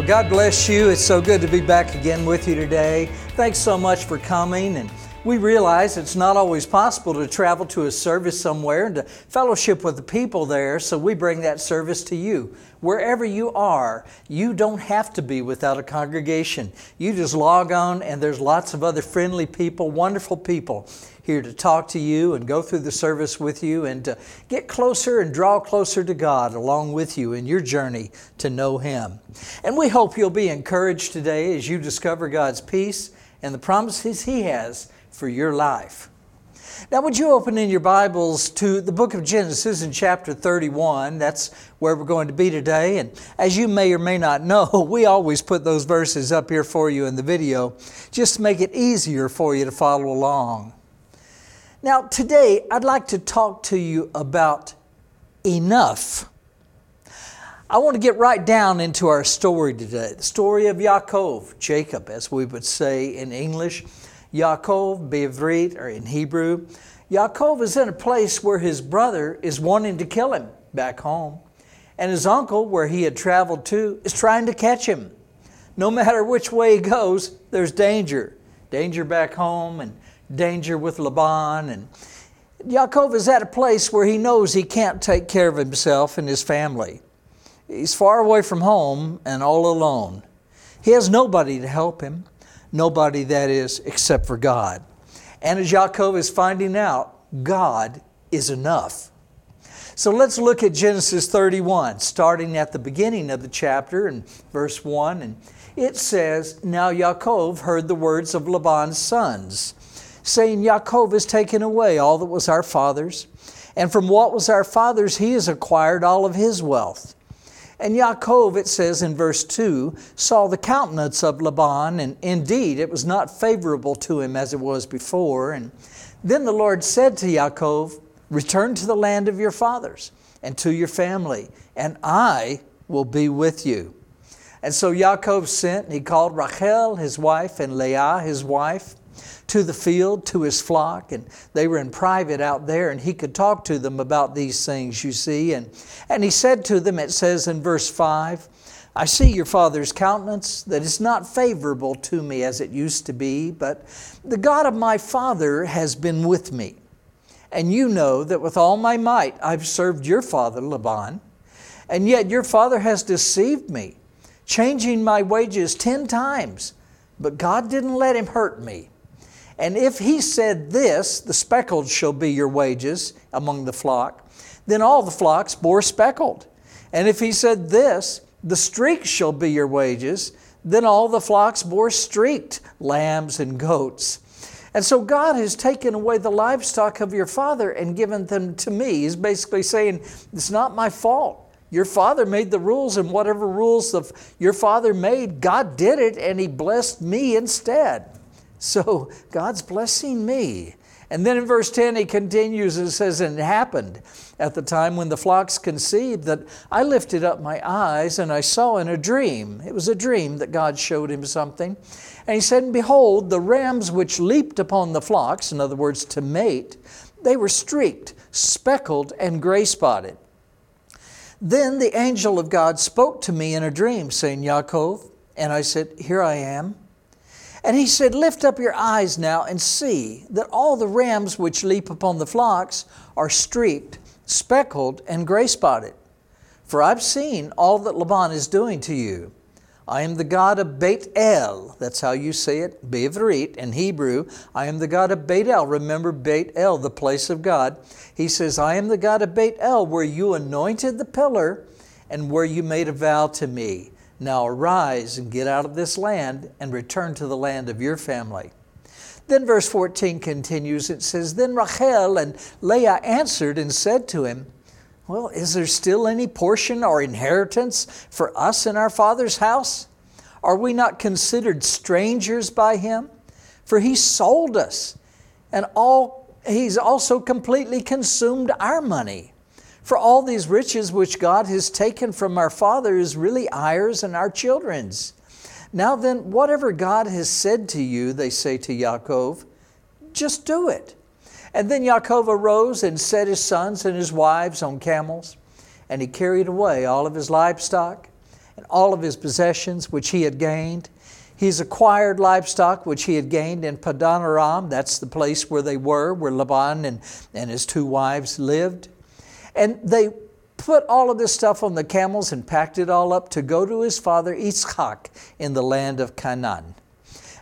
Well, God bless you. It's so good to be back again with you today. Thanks so much for coming. And we realize it's not always possible to travel to a service somewhere and to fellowship with the people there, so we bring that service to you. Wherever you are, you don't have to be without a congregation. You just log on, and there's lots of other friendly people, wonderful people here to talk to you and go through the service with you and to get closer and draw closer to God along with you in your journey to know Him. And we hope you'll be encouraged today as you discover God's peace and the promises He has for your life. Now, would you open in your Bibles to the book of Genesis in chapter 31? That's where we're going to be today. And as you may or may not know, we always put those verses up here for you in the video just to make it easier for you to follow along. Now, today I'd like to talk to you about enough. I want to get right down into our story today the story of Yaakov, Jacob, as we would say in English. Yaakov, Be'ivrit, or in Hebrew. Yaakov is in a place where his brother is wanting to kill him back home. And his uncle, where he had traveled to, is trying to catch him. No matter which way he goes, there's danger. Danger back home and danger with Laban. And Yaakov is at a place where he knows he can't take care of himself and his family. He's far away from home and all alone. He has nobody to help him. Nobody, that is, except for God. And as Yaakov is finding out, God is enough. So let's look at Genesis 31, starting at the beginning of the chapter in verse 1. And it says, Now Yaakov heard the words of Laban's sons, saying, Yaakov has taken away all that was our father's, and from what was our father's he has acquired all of his wealth. And Yaakov, it says in verse 2, saw the countenance of Laban, and indeed it was not favorable to him as it was before. And then the Lord said to Yaakov, Return to the land of your fathers and to your family, and I will be with you. And so Yaakov sent, and he called Rachel, his wife, and Leah, his wife, to the field, to his flock, and they were in private out there, and he could talk to them about these things, you see. And, and he said to them, it says in verse 5, I see your father's countenance, that is not favorable to me as it used to be, but the God of my father has been with me. And you know that with all my might I've served your father, Laban, and yet your father has deceived me, changing my wages ten times. But God didn't let him hurt me. And if he said this, the speckled shall be your wages among the flock, then all the flocks bore speckled. And if he said this, the streaks shall be your wages, then all the flocks bore streaked lambs and goats. And so God has taken away the livestock of your father and given them to me. He's basically saying, It's not my fault. Your father made the rules, and whatever rules your father made, God did it, and He blessed me instead. So God's blessing me. And then in verse 10, he continues and says, And it happened at the time when the flocks conceived that I lifted up my eyes and I saw in a dream. It was a dream that God showed him something. And he said, Behold, the rams which leaped upon the flocks, in other words, to mate, they were streaked, speckled, and gray spotted. Then the angel of God spoke to me in a dream, saying, Yaakov. And I said, Here I am. And he said, Lift up your eyes now and see that all the rams which leap upon the flocks are streaked, speckled, and gray spotted. For I've seen all that Laban is doing to you. I am the God of Beit El. That's how you say it, Be'ivrit in Hebrew. I am the God of Beit El. Remember Beit El, the place of God. He says, I am the God of Beit El, where you anointed the pillar and where you made a vow to me. Now arise and get out of this land and return to the land of your family. Then verse 14 continues. It says, Then Rachel and Leah answered and said to him, Well, is there still any portion or inheritance for us in our father's house? Are we not considered strangers by him? For he sold us, and all he's also completely consumed our money. For all these riches which God has taken from our father is really ours and our children's. Now then, whatever God has said to you, they say to Yaakov, just do it. And then Yaakov arose and set his sons and his wives on camels, and he carried away all of his livestock and all of his possessions which he had gained. He's acquired livestock which he had gained in Padanaram, that's the place where they were, where Laban and, and his two wives lived. And they put all of this stuff on the camels and packed it all up to go to his father Yitzchak in the land of Canaan.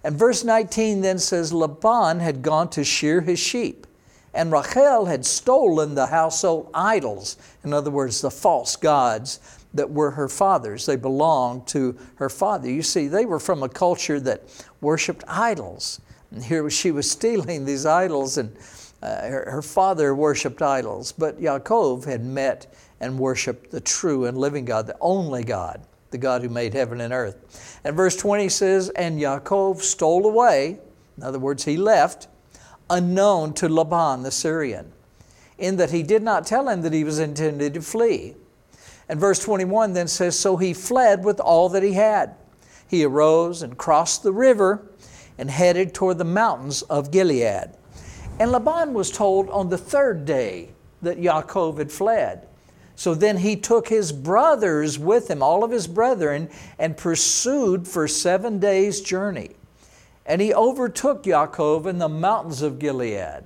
And verse 19 then says Laban had gone to shear his sheep, and Rachel had stolen the household idols, in other words, the false gods that were her father's. They belonged to her father. You see, they were from a culture that worshiped idols. And here she was stealing these idols, and uh, her, her father worshiped idols. But Yaakov had met and worshiped the true and living God, the only God, the God who made heaven and earth. And verse 20 says, And Yaakov stole away, in other words, he left, unknown to Laban the Syrian, in that he did not tell him that he was intended to flee. And verse 21 then says, So he fled with all that he had. He arose and crossed the river and headed toward the mountains of Gilead. And Laban was told on the third day that Yaakov had fled. So then he took his brothers with him, all of his brethren, and pursued for seven days' journey. And he overtook Yaakov in the mountains of Gilead.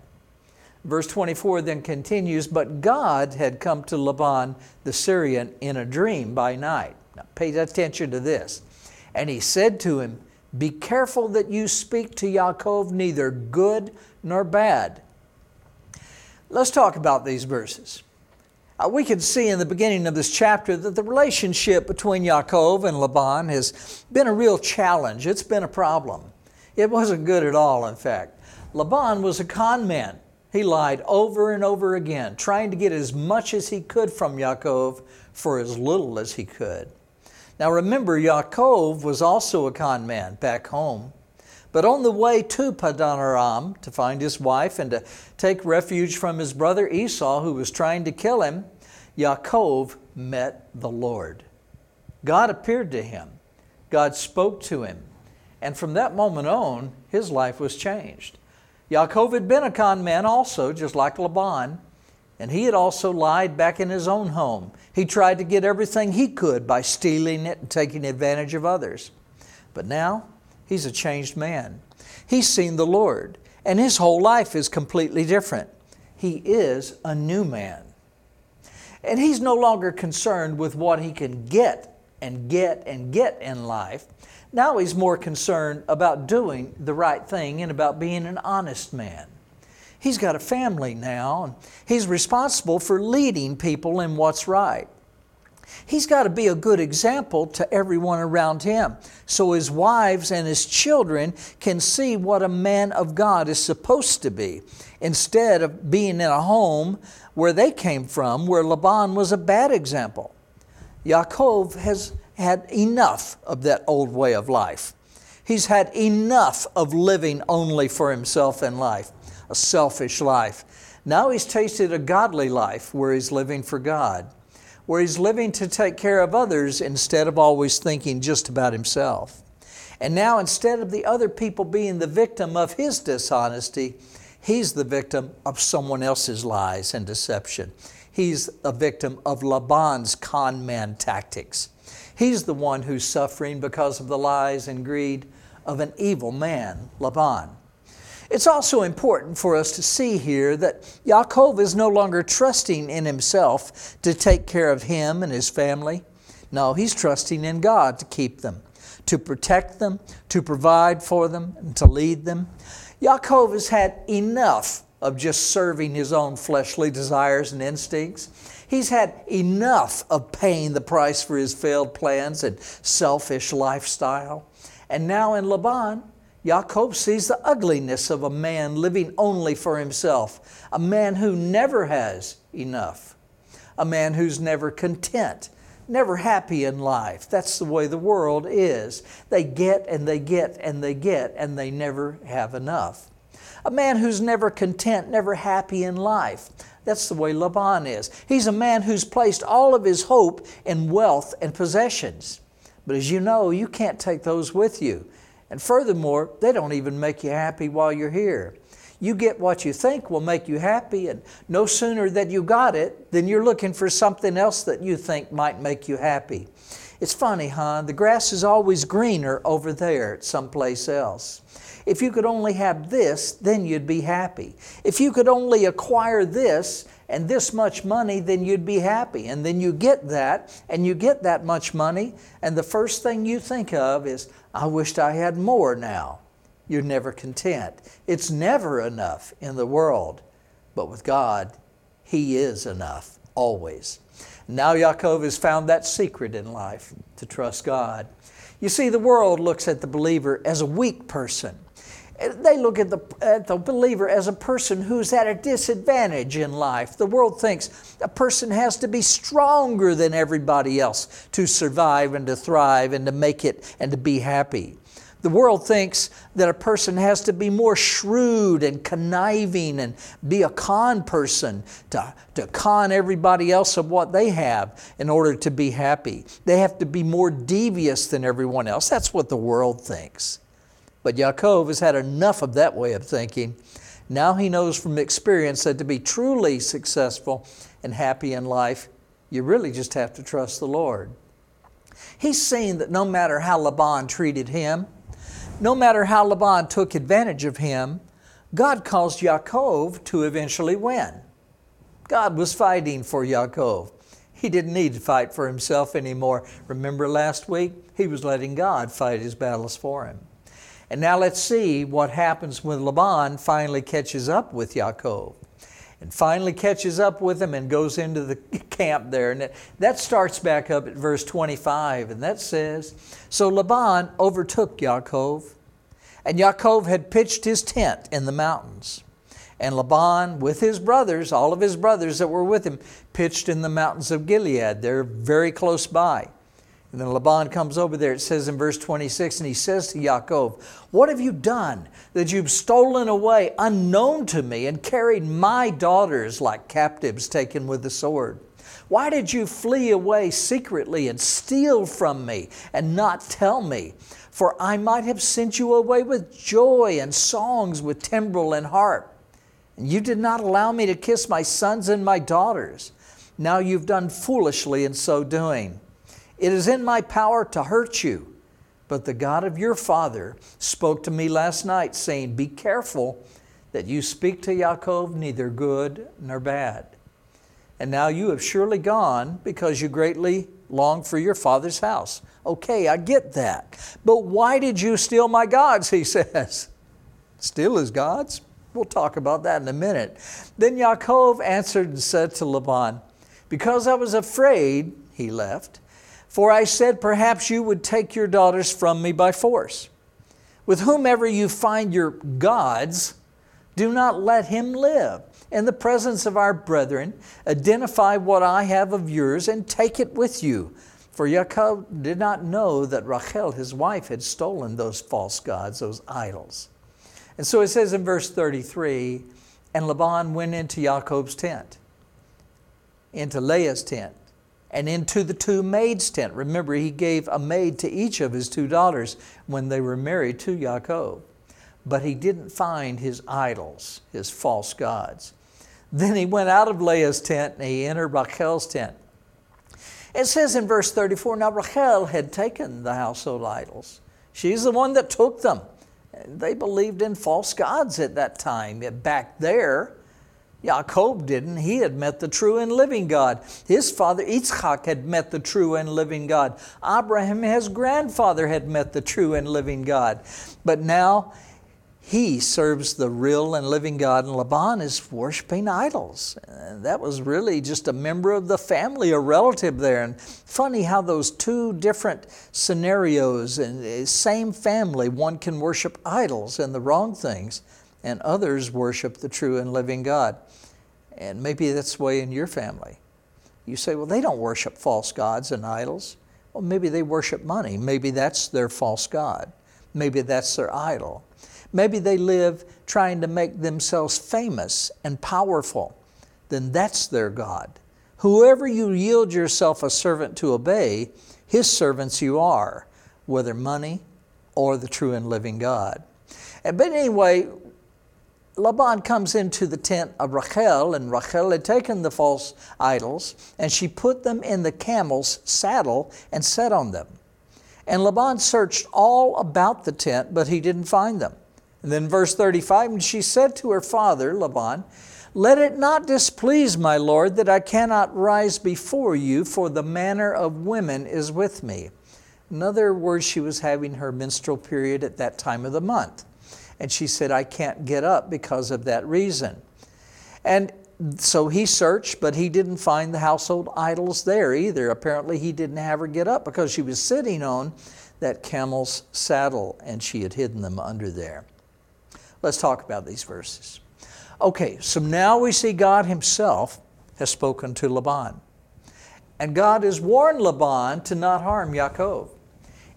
Verse 24 then continues, But God had come to Laban the Syrian in a dream by night. Now pay attention to this. And he said to him, Be careful that you speak to Yaakov neither good nor bad. Let's talk about these verses. Uh, we can see in the beginning of this chapter that the relationship between Yaakov and Laban has been a real challenge. It's been a problem. It wasn't good at all, in fact. Laban was a con man. He lied over and over again, trying to get as much as he could from Yaakov for as little as he could. Now remember, Yaakov was also a con man back home. But on the way to Padan Aram to find his wife and to take refuge from his brother Esau, who was trying to kill him, Yaakov met the Lord. God appeared to him. God spoke to him. And from that moment on, his life was changed. Yaakov had been a con man also, just like Laban, and he had also lied back in his own home. He tried to get everything he could by stealing it and taking advantage of others. But now, he's a changed man. He's seen the Lord, and his whole life is completely different. He is a new man. And he's no longer concerned with what he can get and get and get in life. Now he's more concerned about doing the right thing and about being an honest man. He's got a family now, and he's responsible for leading people in what's right. He's got to be a good example to everyone around him so his wives and his children can see what a man of God is supposed to be instead of being in a home where they came from, where Laban was a bad example. Yaakov has had enough of that old way of life. He's had enough of living only for himself in life, a selfish life. Now he's tasted a godly life where he's living for God, where he's living to take care of others instead of always thinking just about himself. And now, instead of the other people being the victim of his dishonesty, He's the victim of someone else's lies and deception. He's a victim of Laban's con man tactics. He's the one who's suffering because of the lies and greed of an evil man, Laban. It's also important for us to see here that Yaakov is no longer trusting in himself to take care of him and his family. No, he's trusting in God to keep them, to protect them, to provide for them, and to lead them. Yaakov has had enough of just serving his own fleshly desires and instincts. He's had enough of paying the price for his failed plans and selfish lifestyle. And now in Laban, Yaakov sees the ugliness of a man living only for himself, a man who never has enough, a man who's never content, never happy in life. That's the way the world is. They get and they get and they get and they never have enough. A man who's never content, never happy in life. That's the way Laban is. He's a man who's placed all of his hope in wealth and possessions. But as you know, you can't take those with you. And furthermore, they don't even make you happy while you're here. You get what you think will make you happy, and no sooner that you got it than you're looking for something else that you think might make you happy. It's funny, huh? The grass is always greener over there at someplace else. If you could only have this, then you'd be happy. If you could only acquire this and this much money, then you'd be happy. And then you get that, and you get that much money, and the first thing you think of is, I wished I had more now. You're never content. It's never enough in the world. But with God, He is enough, always. Now Yaakov has found that secret in life to trust God. You see, the world looks at the believer as a weak person. They look at the, at the believer as a person who's at a disadvantage in life. The world thinks a person has to be stronger than everybody else to survive and to thrive and to make it and to be happy. The world thinks that a person has to be more shrewd and conniving and be a con person to, to con everybody else of what they have in order to be happy. They have to be more devious than everyone else. That's what the world thinks. But Yaakov has had enough of that way of thinking. Now he knows from experience that to be truly successful and happy in life, you really just have to trust the Lord. He's seen that no matter how Laban treated him, no matter how Laban took advantage of him, God caused Yaakov to eventually win. God was fighting for Yaakov. He didn't need to fight for himself anymore. Remember last week? He was letting God fight his battles for him. And now let's see what happens when Laban finally catches up with Yaakov and finally catches up with him and goes into the camp there. And that starts back up at verse 25, and that says So Laban overtook Yaakov, and Yaakov had pitched his tent in the mountains. And Laban, with his brothers, all of his brothers that were with him, pitched in the mountains of Gilead. They're very close by. And then Laban comes over there, it says in verse 26, and he says to Yaakov, What have you done that you've stolen away unknown to me and carried my daughters like captives taken with the sword? Why did you flee away secretly and steal from me and not tell me? For I might have sent you away with joy and songs with timbrel and harp. And you did not allow me to kiss my sons and my daughters. Now you've done foolishly in so doing. It is in my power to hurt you. But the God of your father spoke to me last night, saying, Be careful that you speak to Yaakov neither good nor bad. And now you have surely gone because you greatly long for your father's house. Okay, I get that. But why did you steal my gods? He says. Steal his gods? We'll talk about that in a minute. Then Yaakov answered and said to Laban, Because I was afraid, he left. For I said, Perhaps you would take your daughters from me by force. With whomever you find your gods, do not let him live. In the presence of our brethren, identify what I have of yours and take it with you. For Yaakov did not know that Rachel, his wife, had stolen those false gods, those idols. And so it says in verse 33 And Laban went into Yaakov's tent, into Leah's tent and into the two maids' tent. Remember, he gave a maid to each of his two daughters when they were married to Yaakov. But he didn't find his idols, his false gods. Then he went out of Leah's tent and he entered Rachel's tent. It says in verse 34 Now Rachel had taken the household idols. She's the one that took them. They believed in false gods at that time. Back there, Jacob didn't. He had met the true and living God. His father Yitzchak had met the true and living God. Abraham, his grandfather, had met the true and living God. But now he serves the real and living God, and Laban is worshiping idols. And that was really just a member of the family, a relative there. And funny how those two different scenarios and eh, same family, one can worship idols and the wrong things and others worship the true and living God. And maybe that's the way in your family. You say, well, they don't worship false gods and idols. Well, maybe they worship money. Maybe that's their false God. Maybe that's their idol. Maybe they live trying to make themselves famous and powerful. Then that's their God. Whoever you yield yourself a servant to obey, his servants you are, whether money or the true and living God. But anyway, Laban comes into the tent of Rachel, and Rachel had taken the false idols, and she put them in the camel's saddle and sat on them. And Laban searched all about the tent, but he didn't find them. And then verse 35, and she said to her father, Laban, Let it not displease my Lord that I cannot rise before you, for the manner of women is with me. In other words, she was having her menstrual period at that time of the month. And she said, I can't get up because of that reason. And so he searched, but he didn't find the household idols there either. Apparently, he didn't have her get up because she was sitting on that camel's saddle and she had hidden them under there. Let's talk about these verses. Okay, so now we see God Himself has spoken to Laban. And God has warned Laban to not harm Yaakov.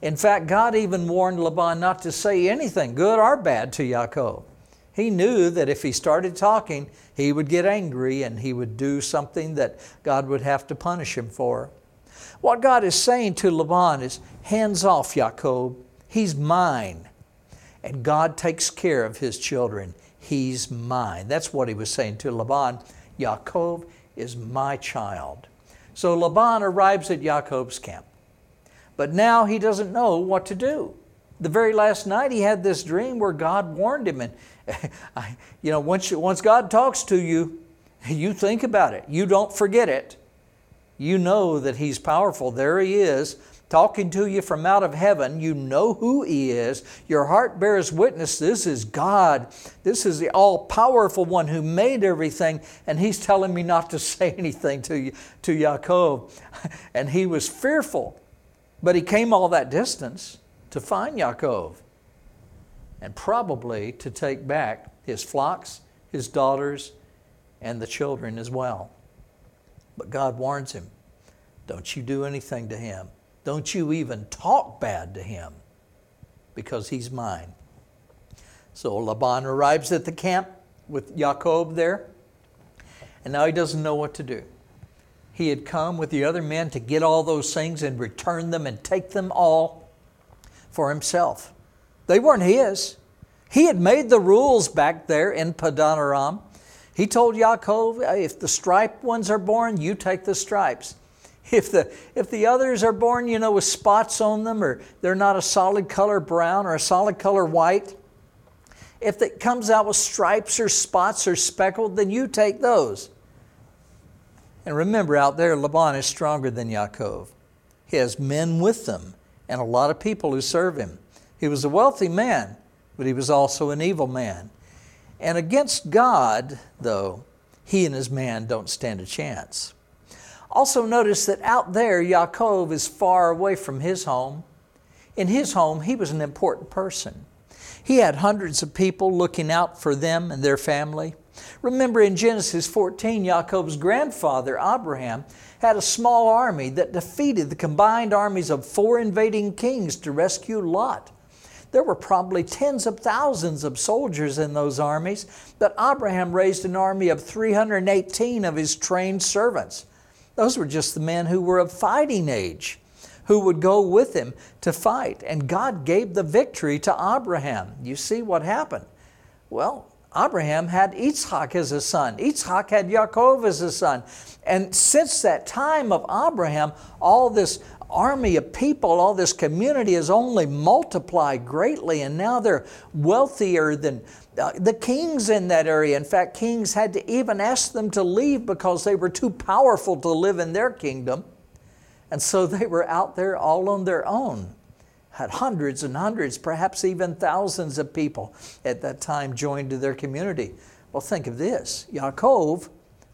In fact, God even warned Laban not to say anything, good or bad, to Yaakov. He knew that if he started talking, he would get angry and he would do something that God would have to punish him for. What God is saying to Laban is, hands off, Yaakov. He's mine. And God takes care of his children. He's mine. That's what he was saying to Laban. Yaakov is my child. So Laban arrives at Yaakov's camp. But now he doesn't know what to do. The very last night he had this dream where God warned him. And, you know, once, you, once God talks to you, you think about it. You don't forget it. You know that He's powerful. There He is, talking to you from out of heaven. You know who He is. Your heart bears witness this is God. This is the all powerful one who made everything. And He's telling me not to say anything to, you, to Yaakov. And he was fearful. But he came all that distance to find Yaakov and probably to take back his flocks, his daughters, and the children as well. But God warns him don't you do anything to him. Don't you even talk bad to him because he's mine. So Laban arrives at the camp with Yaakov there, and now he doesn't know what to do he had come with the other men to get all those things and return them and take them all for himself. They weren't his. He had made the rules back there in Padan Aram. He told Yaakov, if the striped ones are born, you take the stripes. If the, if the others are born, you know, with spots on them, or they're not a solid color brown or a solid color white, if it comes out with stripes or spots or speckled, then you take those. And remember, out there, Laban is stronger than Yaakov. He has men with them and a lot of people who serve him. He was a wealthy man, but he was also an evil man. And against God, though, he and his man don't stand a chance. Also, notice that out there, Yaakov is far away from his home. In his home, he was an important person. He had hundreds of people looking out for them and their family. Remember in Genesis 14, Yaakov's grandfather, Abraham, had a small army that defeated the combined armies of four invading kings to rescue Lot. There were probably tens of thousands of soldiers in those armies, but Abraham raised an army of 318 of his trained servants. Those were just the men who were of fighting age, who would go with him to fight. And God gave the victory to Abraham. You see what happened? Well, Abraham had Yitzhak as a son. Yitzhak had Yaakov as a son. And since that time of Abraham, all this army of people, all this community has only multiplied greatly, and now they're wealthier than uh, the kings in that area. In fact, kings had to even ask them to leave because they were too powerful to live in their kingdom. And so they were out there all on their own had hundreds and hundreds, perhaps even thousands of people at that time joined to their community. Well, think of this Yaakov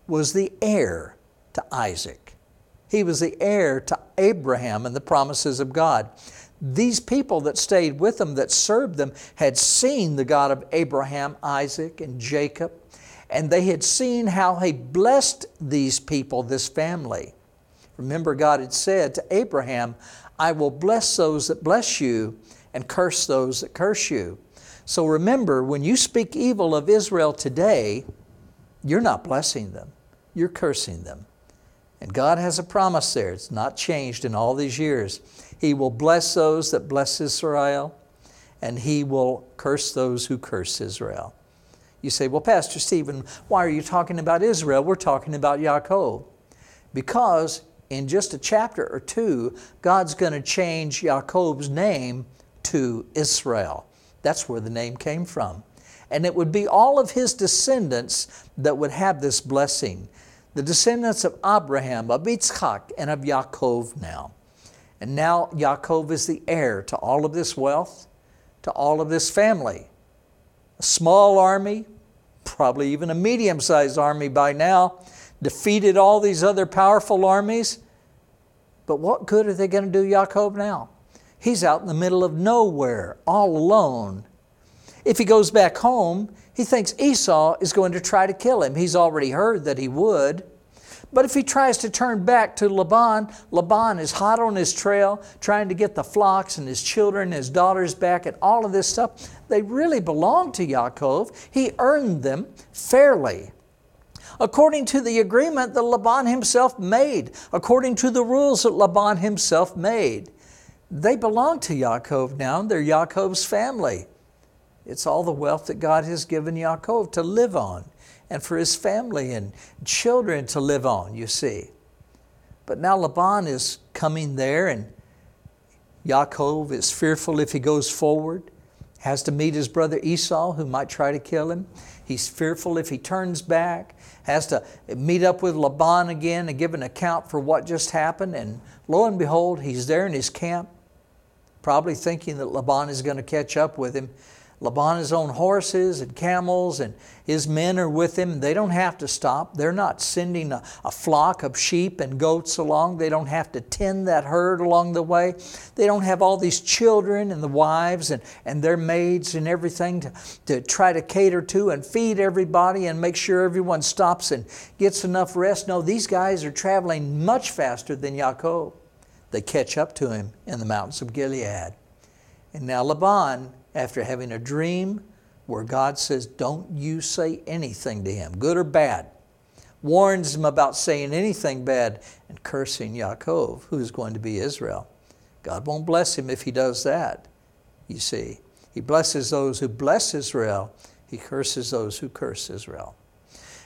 was the heir to Isaac, he was the heir to Abraham and the promises of God. These people that stayed with them, that served them, had seen the God of Abraham, Isaac, and Jacob, and they had seen how He blessed these people, this family. Remember, God had said to Abraham, I will bless those that bless you and curse those that curse you. So remember, when you speak evil of Israel today, you're not blessing them, you're cursing them. And God has a promise there. It's not changed in all these years. He will bless those that bless Israel, and He will curse those who curse Israel. You say, well, Pastor Stephen, why are you talking about Israel? We're talking about Yaakov. Because in just a chapter or two, God's going to change Yaakov's name to Israel. That's where the name came from. And it would be all of his descendants that would have this blessing. The descendants of Abraham, of Yitzchak, and of Yaakov now. And now Yaakov is the heir to all of this wealth, to all of this family. A small army, probably even a medium sized army by now, defeated all these other powerful armies. But what good are they going to do Yaakov now? He's out in the middle of nowhere, all alone. If he goes back home, he thinks Esau is going to try to kill him. He's already heard that he would. But if he tries to turn back to Laban, Laban is hot on his trail, trying to get the flocks and his children his daughters back and all of this stuff. They really belong to Yaakov. He earned them fairly. According to the agreement that Laban himself made, according to the rules that Laban himself made. They belong to Yaakov now. They're Yaakov's family. It's all the wealth that God has given Yaakov to live on and for his family and children to live on, you see. But now Laban is coming there, and Yaakov is fearful if he goes forward, has to meet his brother Esau, who might try to kill him. He's fearful if he turns back, has to meet up with Laban again and give an account for what just happened. And lo and behold, he's there in his camp, probably thinking that Laban is going to catch up with him. Laban's own horses and camels, and his men are with him. They don't have to stop. They're not sending a, a, flock of sheep and goats along. They don't have to tend that herd along the way. They don't have all these children and the wives and, and their maids and everything to, to try to cater to and feed everybody and make sure everyone stops and gets enough rest. No, these guys are traveling much faster than Yaakov. They catch up to him in the mountains of Gilead. And now Laban after having a dream where God says, Don't you say anything to him, good or bad. Warns him about saying anything bad and cursing Yaakov, who is going to be Israel. God won't bless him if he does that, you see. He blesses those who bless Israel, he curses those who curse Israel.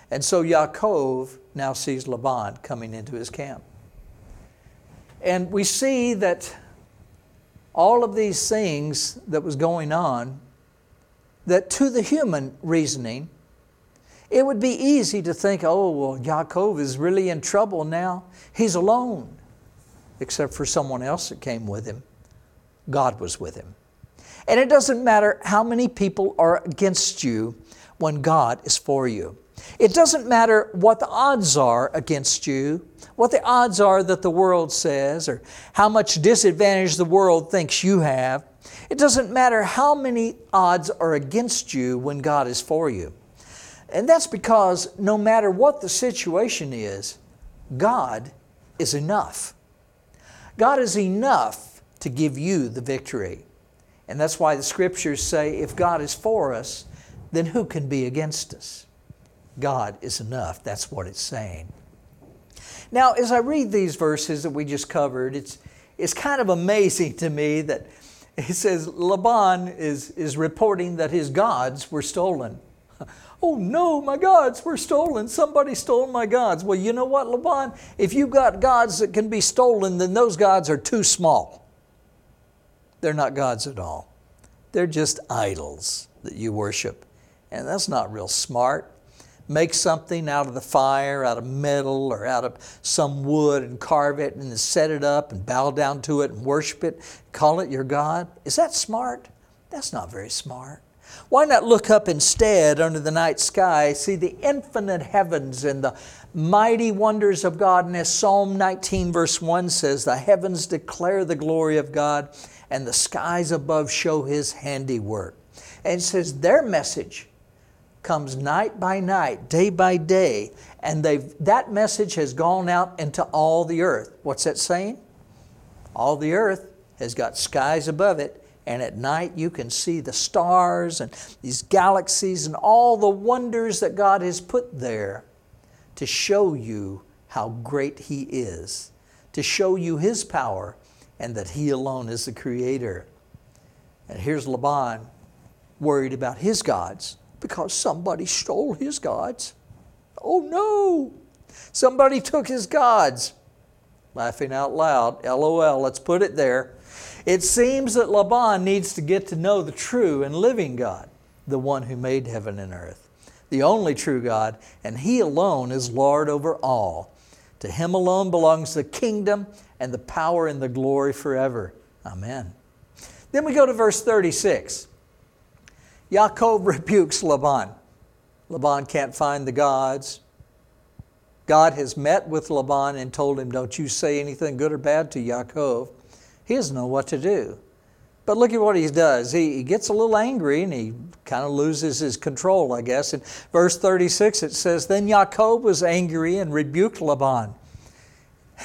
And so Yaakov now sees Laban coming into his camp. And we see that all of these things that was going on, that to the human reasoning, it would be easy to think, oh, well, Yaakov is really in trouble now. He's alone, except for someone else that came with him. God was with him. And it doesn't matter how many people are against you when God is for you. It doesn't matter what the odds are against you, what the odds are that the world says, or how much disadvantage the world thinks you have. It doesn't matter how many odds are against you when God is for you. And that's because no matter what the situation is, God is enough. God is enough to give you the victory. And that's why the scriptures say if God is for us, then who can be against us? God is enough. That's what it's saying. Now, as I read these verses that we just covered, it's, it's kind of amazing to me that it says Laban is, is reporting that his gods were stolen. Oh no, my gods were stolen. Somebody stole my gods. Well, you know what, Laban? If you've got gods that can be stolen, then those gods are too small. They're not gods at all. They're just idols that you worship. And that's not real smart make something out of the fire, out of metal, or out of some wood and carve it and set it up and bow down to it and worship it, call it your God? Is that smart? That's not very smart. Why not look up instead under the night sky, see the infinite heavens and the mighty wonders of God? And as Psalm 19, verse 1 says, the heavens declare the glory of God, and the skies above show His handiwork. And it says their message comes night by night, day by day, and they've, that message has gone out into all the earth. What's that saying? All the earth has got skies above it, and at night you can see the stars and these galaxies and all the wonders that God has put there to show you how great He is, to show you His power, and that He alone is the Creator. And here's Laban worried about his gods because somebody stole his gods. Oh no! Somebody took his gods. Laughing out loud, LOL, let's put it there. It seems that Laban needs to get to know the true and living God, the one who made heaven and earth, the only true God, and He alone is Lord over all. To Him alone belongs the kingdom and the power and the glory forever. Amen. Then we go to verse 36. Yaakov rebukes Laban. Laban can't find the gods. God has met with Laban and told him, Don't you say anything good or bad to Yaakov. He doesn't know what to do. But look at what he does. He, he gets a little angry and he kind of loses his control, I guess. In verse 36, it says, Then Yaakov was angry and rebuked Laban.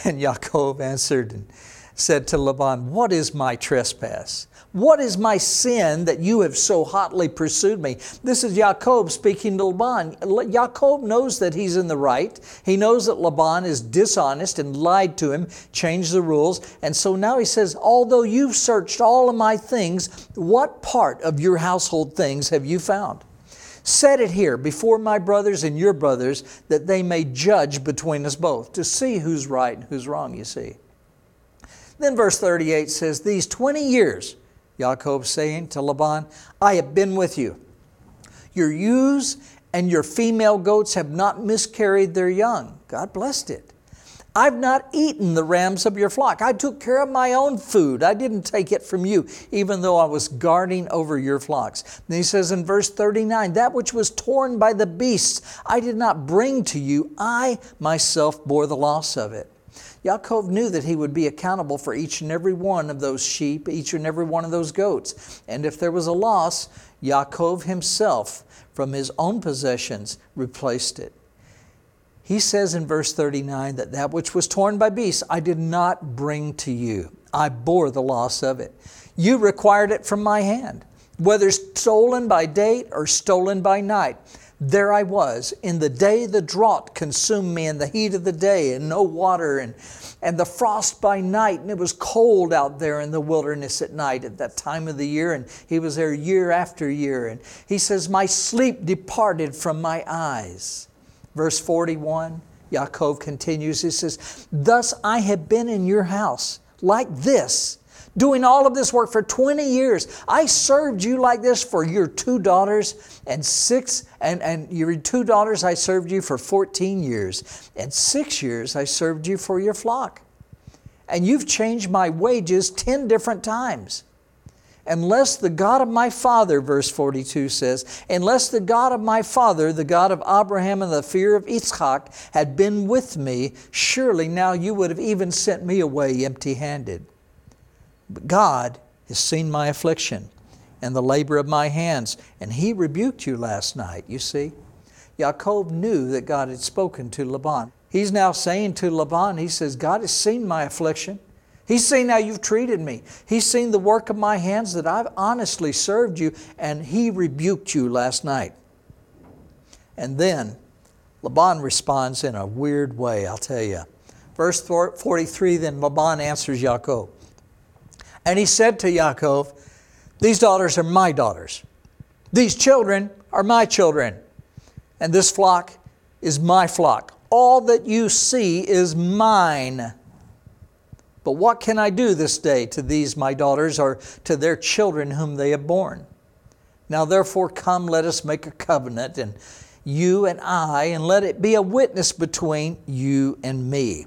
And Yaakov answered and said to Laban, What is my trespass? What is my sin that you have so hotly pursued me? This is Jacob speaking to Laban. Jacob knows that he's in the right. He knows that Laban is dishonest and lied to him, changed the rules. And so now he says, Although you've searched all of my things, what part of your household things have you found? Set it here before my brothers and your brothers that they may judge between us both to see who's right and who's wrong, you see. Then verse 38 says, These 20 years Yaakov saying to Laban, I have been with you. Your ewes and your female goats have not miscarried their young. God blessed it. I've not eaten the rams of your flock. I took care of my own food. I didn't take it from you, even though I was guarding over your flocks. And he says in verse 39 That which was torn by the beasts, I did not bring to you. I myself bore the loss of it. Yaakov knew that he would be accountable for each and every one of those sheep, each and every one of those goats. And if there was a loss, Yaakov himself, from his own possessions, replaced it. He says in verse 39 that that which was torn by beasts I did not bring to you. I bore the loss of it. You required it from my hand, whether stolen by day or stolen by night there I was in the day the drought consumed me in the heat of the day and no water and, and the frost by night and it was cold out there in the wilderness at night at that time of the year and he was there year after year and he says my sleep departed from my eyes. Verse 41 Yaakov continues he says thus I have been in your house like this doing all of this work for 20 years. I served you like this for your two daughters and six, and, and your two daughters I served you for 14 years. And six years I served you for your flock. And you've changed my wages 10 different times. Unless the God of my father, verse 42 says, unless the God of my father, the God of Abraham and the fear of Isaac, had been with me, surely now you would have even sent me away empty handed. But God has seen my affliction and the labor of my hands, and he rebuked you last night, you see. Yaakov knew that God had spoken to Laban. He's now saying to Laban, he says, God has seen my affliction. He's seen how you've treated me. He's seen the work of my hands that I've honestly served you, and he rebuked you last night. And then Laban responds in a weird way, I'll tell you. Verse 43 Then Laban answers Yaakov, and he said to Yaakov, These daughters are my daughters. These children are my children. And this flock is my flock. All that you see is mine. But what can I do this day to these my daughters or to their children whom they have borne? Now therefore come, let us make a covenant, and you and I, and let it be a witness between you and me.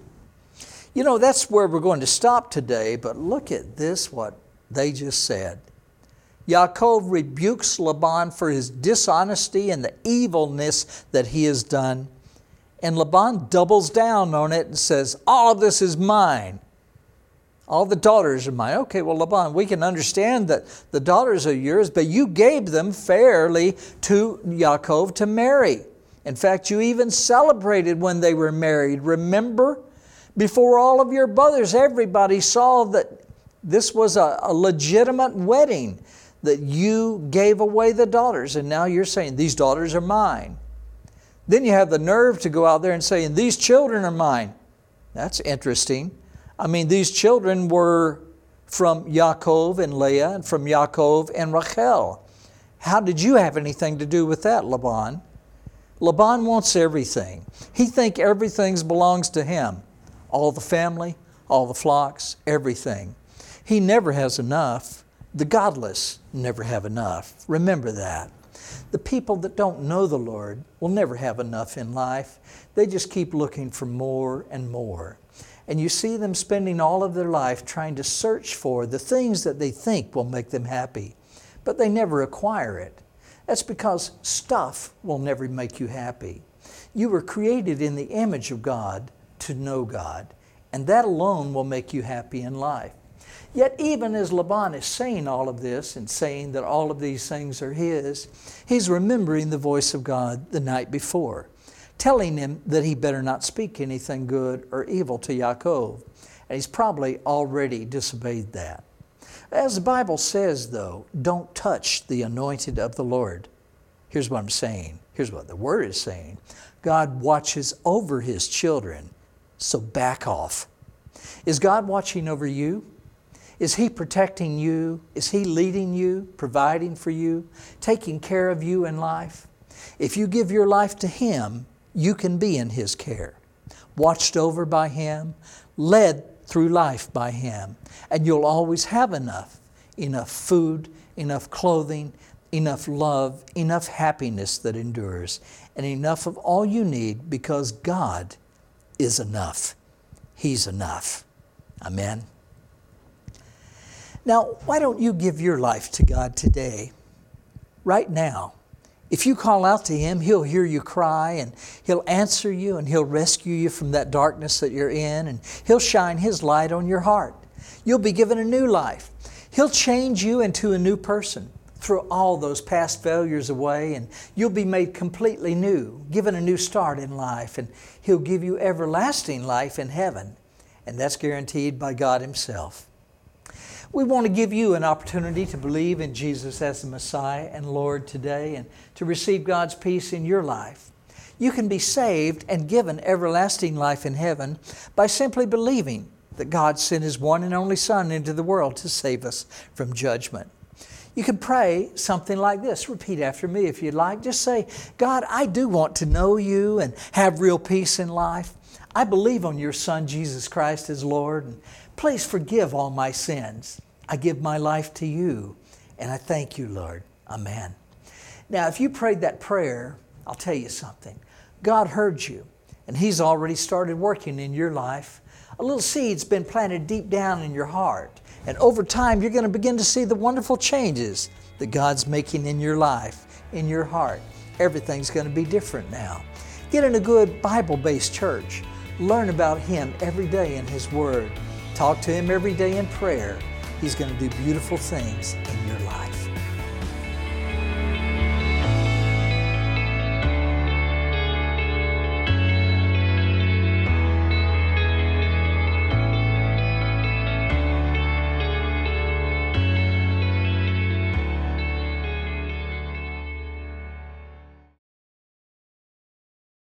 You know, that's where we're going to stop today, but look at this, what they just said. Yaakov rebukes Laban for his dishonesty and the evilness that he has done. And Laban doubles down on it and says, All of this is mine. All the daughters are mine. Okay, well, Laban, we can understand that the daughters are yours, but you gave them fairly to Yaakov to marry. In fact, you even celebrated when they were married. Remember? Before all of your brothers. Everybody saw that this was a, a, legitimate wedding, that you gave away the daughters, and now you're saying, These daughters are mine. Then you have the nerve to go out there and say, These children are mine. That's interesting. I mean, these children were from Yaakov and Leah, and from Yaakov and Rachel. How did you have anything to do with that, Laban? Laban wants everything. He thinks everything belongs to him. All the family, all the flocks, everything. He never has enough. The godless never have enough. Remember that. The people that don't know the Lord will never have enough in life. They just keep looking for more and more. And you see them spending all of their life trying to search for the things that they think will make them happy, but they never acquire it. That's because stuff will never make you happy. You were created in the image of God to know God, and that alone will make you happy in life. Yet, even as Laban is saying all of this and saying that all of these things are his, he's remembering the voice of God the night before, telling him that he better not speak anything good or evil to Yaakov. And he's probably already disobeyed that. As the Bible says, though, don't touch the anointed of the Lord. Here's what I'm saying. Here's what the Word is saying God watches over His children, so back off. Is God watching over you? Is He protecting you? Is He leading you, providing for you, taking care of you in life? If you give your life to Him, you can be in His care, watched over by Him, led through life by Him, and you'll always have enough enough food, enough clothing, enough love, enough happiness that endures, and enough of all you need because God is enough. He's enough. Amen. Now, why don't you give your life to God today, right now? If you call out to Him, He'll hear you cry and He'll answer you and He'll rescue you from that darkness that you're in and He'll shine His light on your heart. You'll be given a new life. He'll change you into a new person, throw all those past failures away, and you'll be made completely new, given a new start in life, and He'll give you everlasting life in heaven. And that's guaranteed by God Himself. We want to give you an opportunity to believe in Jesus as the Messiah and Lord today and to receive God's peace in your life. You can be saved and given everlasting life in heaven by simply believing that God sent His one and only Son into the world to save us from judgment. You can pray something like this. Repeat after me if you'd like. Just say, God, I do want to know you and have real peace in life. I believe on your Son, Jesus Christ, as Lord. And please forgive all my sins. I give my life to you, and I thank you, Lord. Amen. Now, if you prayed that prayer, I'll tell you something. God heard you, and He's already started working in your life. A little seed's been planted deep down in your heart, and over time, you're going to begin to see the wonderful changes that God's making in your life, in your heart. Everything's going to be different now. Get in a good Bible based church. Learn about Him every day in His Word. Talk to Him every day in prayer He's going to do beautiful things in your